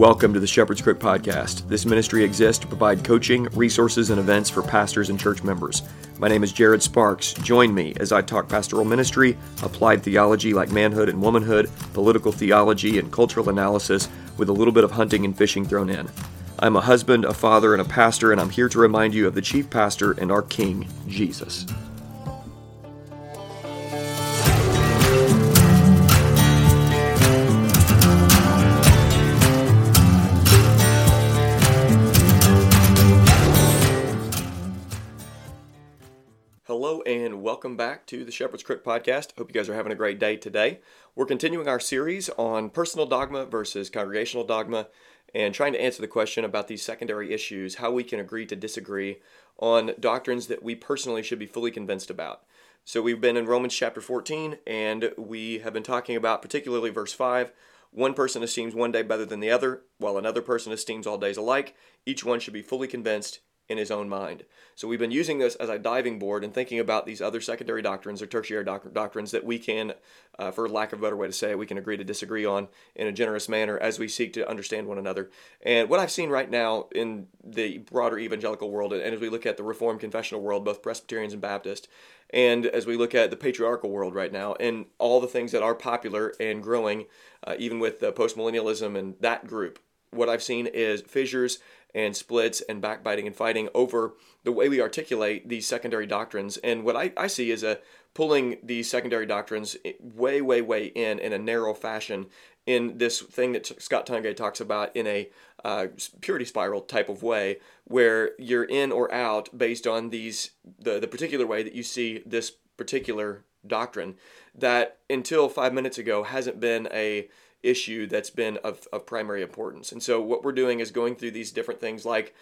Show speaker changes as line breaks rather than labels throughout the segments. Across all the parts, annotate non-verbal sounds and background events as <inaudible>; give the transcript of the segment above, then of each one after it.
Welcome to the Shepherd's Crook Podcast. This ministry exists to provide coaching, resources, and events for pastors and church members. My name is Jared Sparks. Join me as I talk pastoral ministry, applied theology like manhood and womanhood, political theology, and cultural analysis with a little bit of hunting and fishing thrown in. I'm a husband, a father, and a pastor, and I'm here to remind you of the chief pastor and our King, Jesus. Back to the Shepherd's Crook podcast. Hope you guys are having a great day today. We're continuing our series on personal dogma versus congregational dogma and trying to answer the question about these secondary issues, how we can agree to disagree on doctrines that we personally should be fully convinced about. So we've been in Romans chapter 14 and we have been talking about particularly verse 5. One person esteems one day better than the other, while another person esteems all days alike. Each one should be fully convinced in his own mind. So we've been using this as a diving board and thinking about these other secondary doctrines or tertiary doc- doctrines that we can, uh, for lack of a better way to say it, we can agree to disagree on in a generous manner as we seek to understand one another. And what I've seen right now in the broader evangelical world, and as we look at the Reformed confessional world, both Presbyterians and Baptist, and as we look at the patriarchal world right now, and all the things that are popular and growing, uh, even with uh, postmillennialism and that group, what I've seen is fissures and splits and backbiting and fighting over the way we articulate these secondary doctrines. And what I, I see is a pulling these secondary doctrines way, way, way in in a narrow fashion in this thing that Scott Tungay talks about in a uh, purity spiral type of way, where you're in or out based on these the, the particular way that you see this particular doctrine that until five minutes ago hasn't been a issue that's been of, of primary importance. And so what we're doing is going through these different things like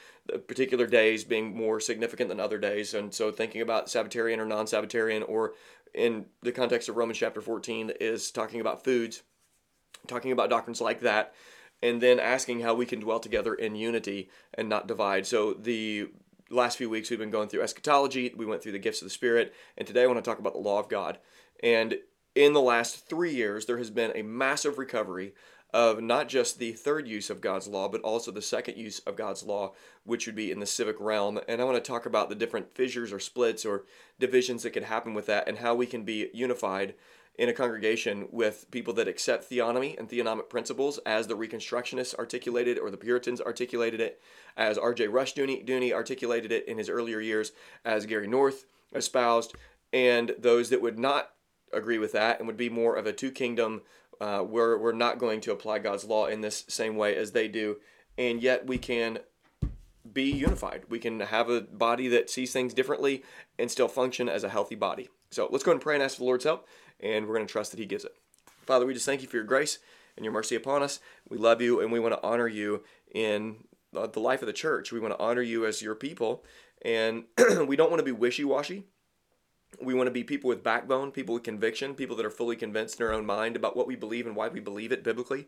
particular days being more significant than other days. And so thinking about Sabbatarian or non-Sabbatarian or in the context of Romans chapter 14 is talking about foods, talking about doctrines like that, and then asking how we can dwell together in unity and not divide. So the last few weeks we've been going through eschatology, we went through the gifts of the Spirit, and today I want to talk about the law of God. And in the last three years, there has been a massive recovery of not just the third use of God's law, but also the second use of God's law, which would be in the civic realm. And I want to talk about the different fissures or splits or divisions that could happen with that and how we can be unified in a congregation with people that accept theonomy and theonomic principles as the Reconstructionists articulated or the Puritans articulated it, as R.J. Rushdoony articulated it in his earlier years, as Gary North espoused, and those that would not agree with that and would be more of a two kingdom. Uh, we're, we're not going to apply God's law in this same way as they do, and yet we can be unified. We can have a body that sees things differently and still function as a healthy body. So let's go and pray and ask for the Lord's help, and we're going to trust that He gives it. Father, we just thank you for your grace and your mercy upon us. We love you, and we want to honor you in the life of the church. We want to honor you as your people, and <clears throat> we don't want to be wishy washy. We want to be people with backbone, people with conviction, people that are fully convinced in their own mind about what we believe and why we believe it biblically.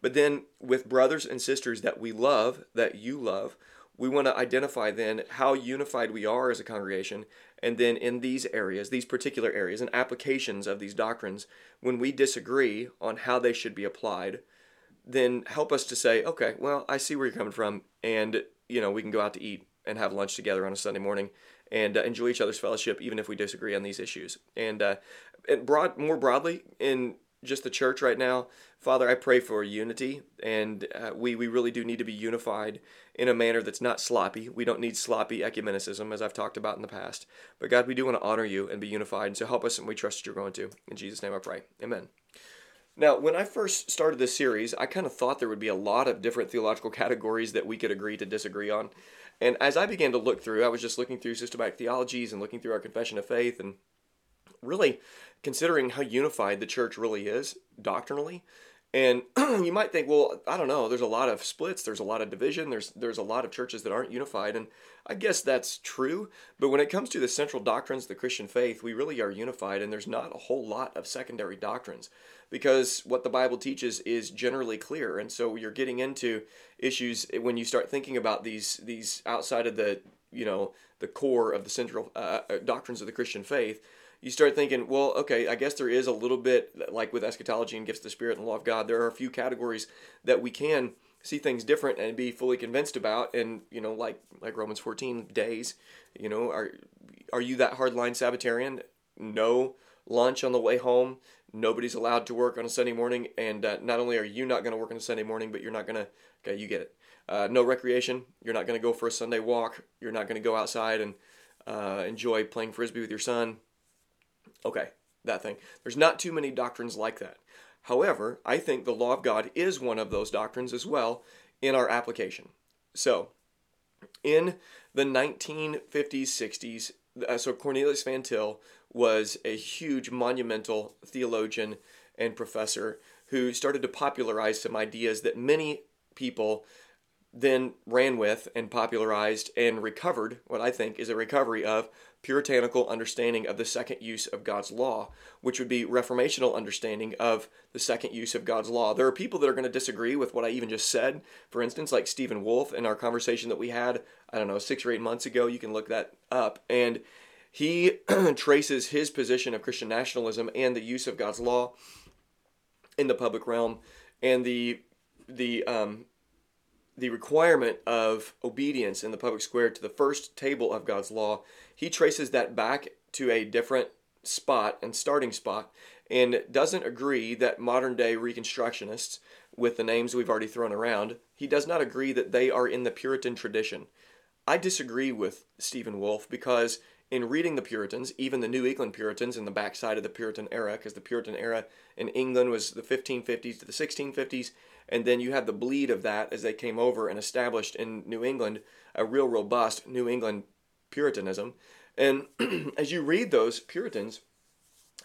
But then with brothers and sisters that we love, that you love, we want to identify then how unified we are as a congregation. And then in these areas, these particular areas and applications of these doctrines, when we disagree on how they should be applied, then help us to say, okay, well, I see where you're coming from. And, you know, we can go out to eat and have lunch together on a Sunday morning and uh, enjoy each other's fellowship, even if we disagree on these issues. And, uh, and broad, more broadly, in just the church right now, Father, I pray for unity, and uh, we, we really do need to be unified in a manner that's not sloppy. We don't need sloppy ecumenicism, as I've talked about in the past. But God, we do want to honor you and be unified, and so help us, and we trust that you're going to. In Jesus' name I pray. Amen. Now, when I first started this series, I kind of thought there would be a lot of different theological <laughs> categories that we could agree to disagree on. And as I began to look through, I was just looking through systematic theologies and looking through our confession of faith and really considering how unified the church really is doctrinally. And <clears throat> you might think, well, I don't know, there's a lot of splits, there's a lot of division, there's there's a lot of churches that aren't unified and I guess that's true, but when it comes to the central doctrines of the Christian faith, we really are unified and there's not a whole lot of secondary doctrines because what the Bible teaches is generally clear. And so you're getting into issues when you start thinking about these these outside of the you know the core of the central uh, uh, doctrines of the Christian faith. You start thinking, well, okay, I guess there is a little bit like with eschatology and gifts of the Spirit and the law of God. There are a few categories that we can see things different and be fully convinced about. And you know like like Romans 14 days you know are are you that hardline sabbatarian? No. Lunch on the way home nobody's allowed to work on a Sunday morning. And uh, not only are you not going to work on a Sunday morning but you're not going to okay you get it. Uh, no recreation you're not going to go for a Sunday walk you're not going to go outside and uh, enjoy playing frisbee with your son okay that thing there's not too many doctrines like that However, I think the law of God is one of those doctrines as well in our application. So, in the 1950s, 60s, uh, so Cornelius Van Til was a huge monumental theologian and professor who started to popularize some ideas that many people then ran with and popularized and recovered what I think is a recovery of puritanical understanding of the second use of God's law, which would be reformational understanding of the second use of God's law. There are people that are going to disagree with what I even just said. For instance, like Stephen Wolfe in our conversation that we had, I don't know, six or eight months ago. You can look that up. And he <clears throat> traces his position of Christian nationalism and the use of God's law in the public realm and the the um, the requirement of obedience in the public square to the first table of God's law, he traces that back to a different spot and starting spot and doesn't agree that modern day reconstructionists with the names we've already thrown around he does not agree that they are in the puritan tradition. I disagree with stephen wolfe because in reading the puritans even the new england puritans in the backside of the puritan era because the puritan era in england was the 1550s to the 1650s and then you have the bleed of that as they came over and established in New England a real robust New England Puritanism. And <clears throat> as you read those Puritans,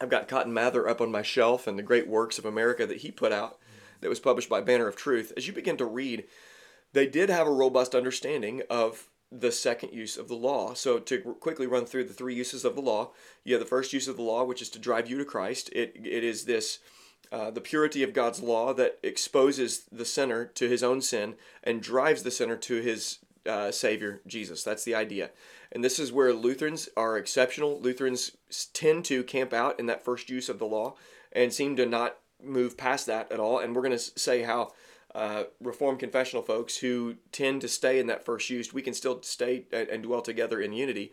I've got Cotton Mather up on my shelf and the great works of America that he put out that was published by Banner of Truth. As you begin to read, they did have a robust understanding of the second use of the law. So to quickly run through the three uses of the law, you have the first use of the law, which is to drive you to Christ. It it is this uh, the purity of God's law that exposes the sinner to his own sin and drives the sinner to his uh, Savior, Jesus. That's the idea. And this is where Lutherans are exceptional. Lutherans tend to camp out in that first use of the law and seem to not move past that at all. And we're going to say how uh, Reformed confessional folks who tend to stay in that first use, we can still stay and dwell together in unity.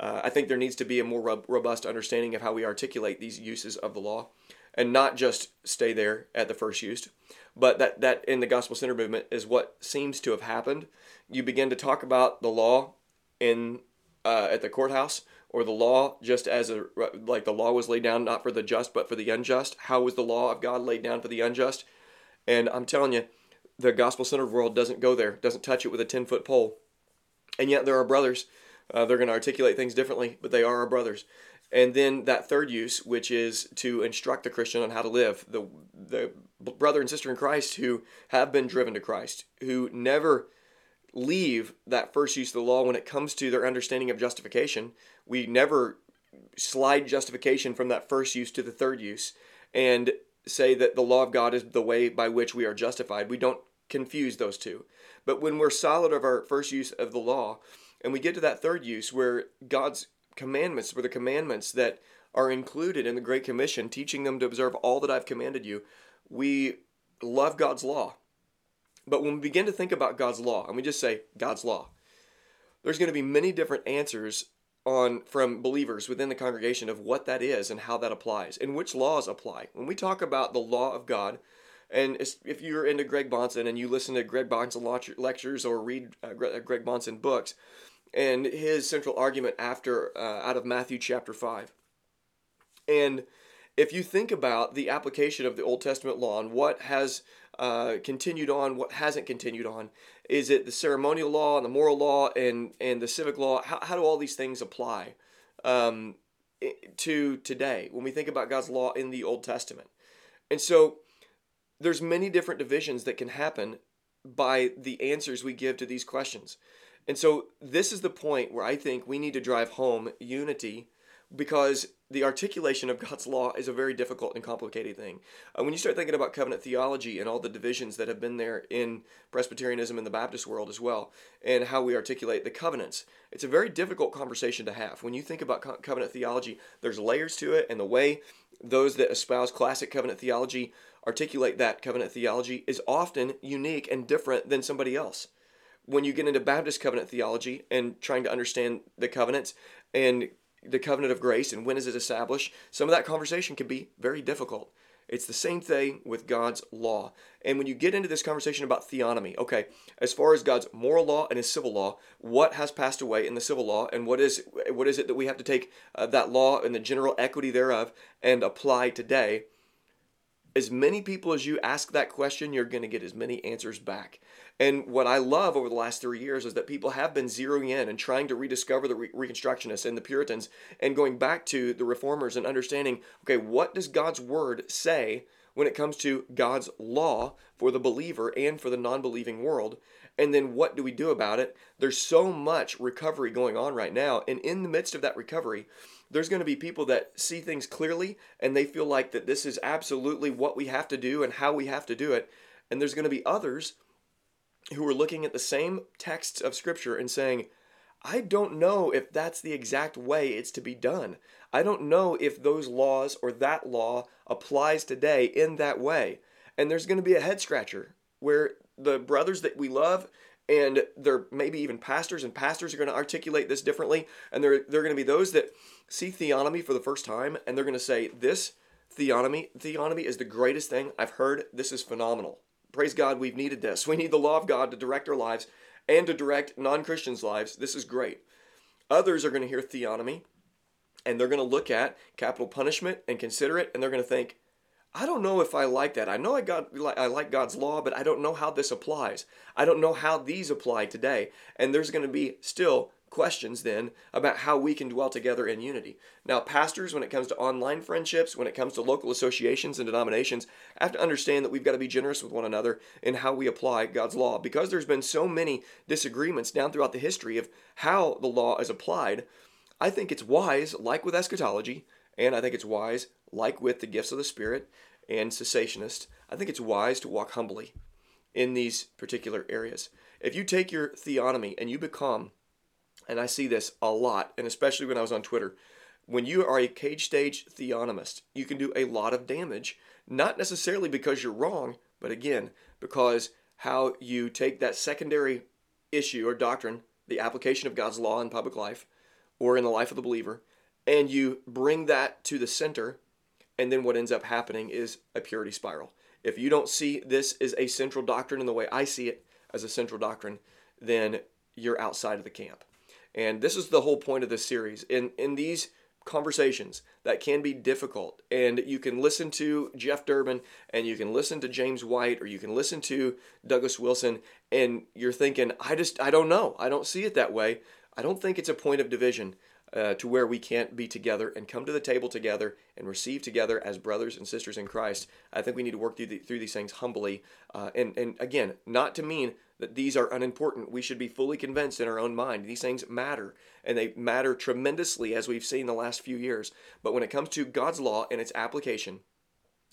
Uh, I think there needs to be a more robust understanding of how we articulate these uses of the law and not just stay there at the first use. But that, that in the gospel center movement is what seems to have happened. You begin to talk about the law in uh, at the courthouse or the law just as a like the law was laid down not for the just but for the unjust. How was the law of God laid down for the unjust? And I'm telling you, the gospel centered world doesn't go there, doesn't touch it with a 10 foot pole. And yet there are brothers. Uh, they're going to articulate things differently, but they are our brothers. And then that third use, which is to instruct the Christian on how to live, the the brother and sister in Christ who have been driven to Christ, who never leave that first use of the law when it comes to their understanding of justification. We never slide justification from that first use to the third use and say that the law of God is the way by which we are justified. We don't confuse those two. But when we're solid of our first use of the law, and we get to that third use where God's commandments were the commandments that are included in the Great Commission, teaching them to observe all that I've commanded you. We love God's law. But when we begin to think about God's law, and we just say God's law, there's going to be many different answers on from believers within the congregation of what that is and how that applies and which laws apply. When we talk about the law of God, and if you're into Greg Bahnsen and you listen to Greg Bahnsen lectures or read uh, Greg Bahnsen books, and his central argument after uh, out of Matthew chapter 5. And if you think about the application of the Old Testament law and what has uh, continued on, what hasn't continued on, is it the ceremonial law and the moral law and, and the civic law? How, how do all these things apply um, to today when we think about God's law in the Old Testament? And so there's many different divisions that can happen by the answers we give to these questions. And so this is the point where I think we need to drive home unity because the articulation of God's law is a very difficult and complicated thing. Uh, when you start thinking about covenant theology and all the divisions that have been there in Presbyterianism and the Baptist world as well, and how we articulate the covenants, it's a very difficult conversation to have. When you think about co- covenant theology, there's layers to it, and the way those that espouse classic covenant theology articulate that covenant theology is often unique and different than somebody else. When you get into Baptist covenant theology and trying to understand the covenants and the covenant of grace and when is it established, some of that conversation can be very difficult. It's the same thing with God's law. And when you get into this conversation about theonomy, okay, as far as God's moral law and his civil law, what has passed away in the civil law and what is what is it that we have to take uh, that law and the general equity thereof and apply today? As many people as you ask that question, you're going to get as many answers back. And what I love over the last three years is that people have been zeroing in and trying to rediscover the Re- Reconstructionists and the Puritans and going back to the Reformers and understanding okay, what does God's Word say when it comes to God's law for the believer and for the non believing world? And then what do we do about it? There's so much recovery going on right now. And in the midst of that recovery, there's going to be people that see things clearly and they feel like that this is absolutely what we have to do and how we have to do it. And there's going to be others who are looking at the same texts of Scripture and saying, I don't know if that's the exact way it's to be done. I don't know if those laws or that law applies today in that way. And there's going to be a head scratcher where the brothers that we love and they're maybe even pastors and pastors are going to articulate this differently and they're they're going to be those that see theonomy for the first time and they're going to say this theonomy theonomy is the greatest thing I've heard. This is phenomenal praise God, we've needed this. We need the law of God to direct our lives and to direct non Christians' lives. This is great. Others are going to hear theonomy and they're going to look at capital punishment and consider it, and they're going to think, I don't know if I like that. I know I got I like God's law, but I don't know how this applies. I don't know how these apply today. And there's going to be still questions then about how we can dwell together in unity. Now, pastors, when it comes to online friendships, when it comes to local associations and denominations, have to understand that we've got to be generous with one another in how we apply God's law. Because there's been so many disagreements down throughout the history of how the law is applied, I think it's wise, like with eschatology, and I think it's wise, like with the gifts of the Spirit and cessationists, I think it's wise to walk humbly in these particular areas. If you take your theonomy and you become and I see this a lot, and especially when I was on Twitter. When you are a cage stage theonomist, you can do a lot of damage, not necessarily because you're wrong, but again, because how you take that secondary issue or doctrine, the application of God's law in public life or in the life of the believer, and you bring that to the center, and then what ends up happening is a purity spiral. If you don't see this as a central doctrine in the way I see it as a central doctrine, then you're outside of the camp. And this is the whole point of this series. In in these conversations that can be difficult and you can listen to Jeff Durbin and you can listen to James White or you can listen to Douglas Wilson and you're thinking I just I don't know. I don't see it that way. I don't think it's a point of division uh, to where we can't be together and come to the table together and receive together as brothers and sisters in Christ. I think we need to work through, the, through these things humbly. Uh, and, and again, not to mean that these are unimportant. We should be fully convinced in our own mind. These things matter, and they matter tremendously as we've seen the last few years. But when it comes to God's law and its application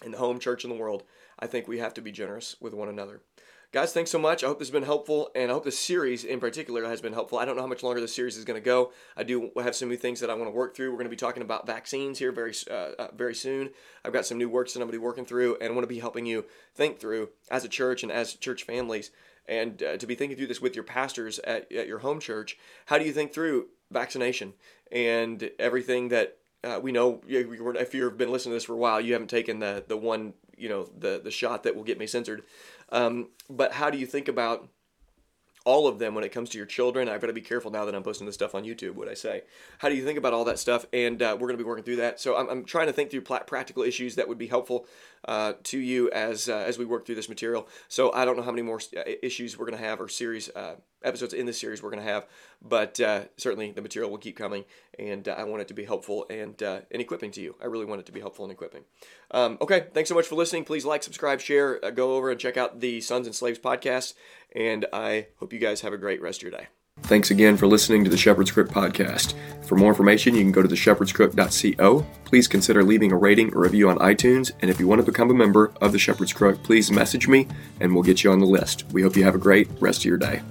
in the home church in the world, I think we have to be generous with one another. Guys, thanks so much. I hope this has been helpful, and I hope this series in particular has been helpful. I don't know how much longer this series is going to go. I do have some new things that I want to work through. We're going to be talking about vaccines here very, uh, uh, very soon. I've got some new works that I'm going to be working through, and I want to be helping you think through as a church and as church families, and uh, to be thinking through this with your pastors at, at your home church. How do you think through vaccination and everything that uh, we know if you've been listening to this for a while, you haven't taken the the one you know the the shot that will get me censored. Um, but how do you think about all of them when it comes to your children. I've got to be careful now that I'm posting this stuff on YouTube, what I say. How do you think about all that stuff? And uh, we're going to be working through that. So I'm, I'm trying to think through practical issues that would be helpful uh, to you as uh, as we work through this material. So I don't know how many more uh, issues we're going to have or series uh, episodes in this series we're going to have, but uh, certainly the material will keep coming, and I want it to be helpful and and equipping to you. I really want it to be helpful and equipping. Um, okay, thanks so much for listening. Please like, subscribe, share, go over and check out the Sons and Slaves podcast and I hope you guys have a great rest of your day. Thanks again for listening to the Shepherd's Crook podcast. For more information, you can go to theshepherdscrook.co. Please consider leaving a rating or review on iTunes, and if you want to become a member of the Shepherd's Crook, please message me and we'll get you on the list. We hope you have a great rest of your day.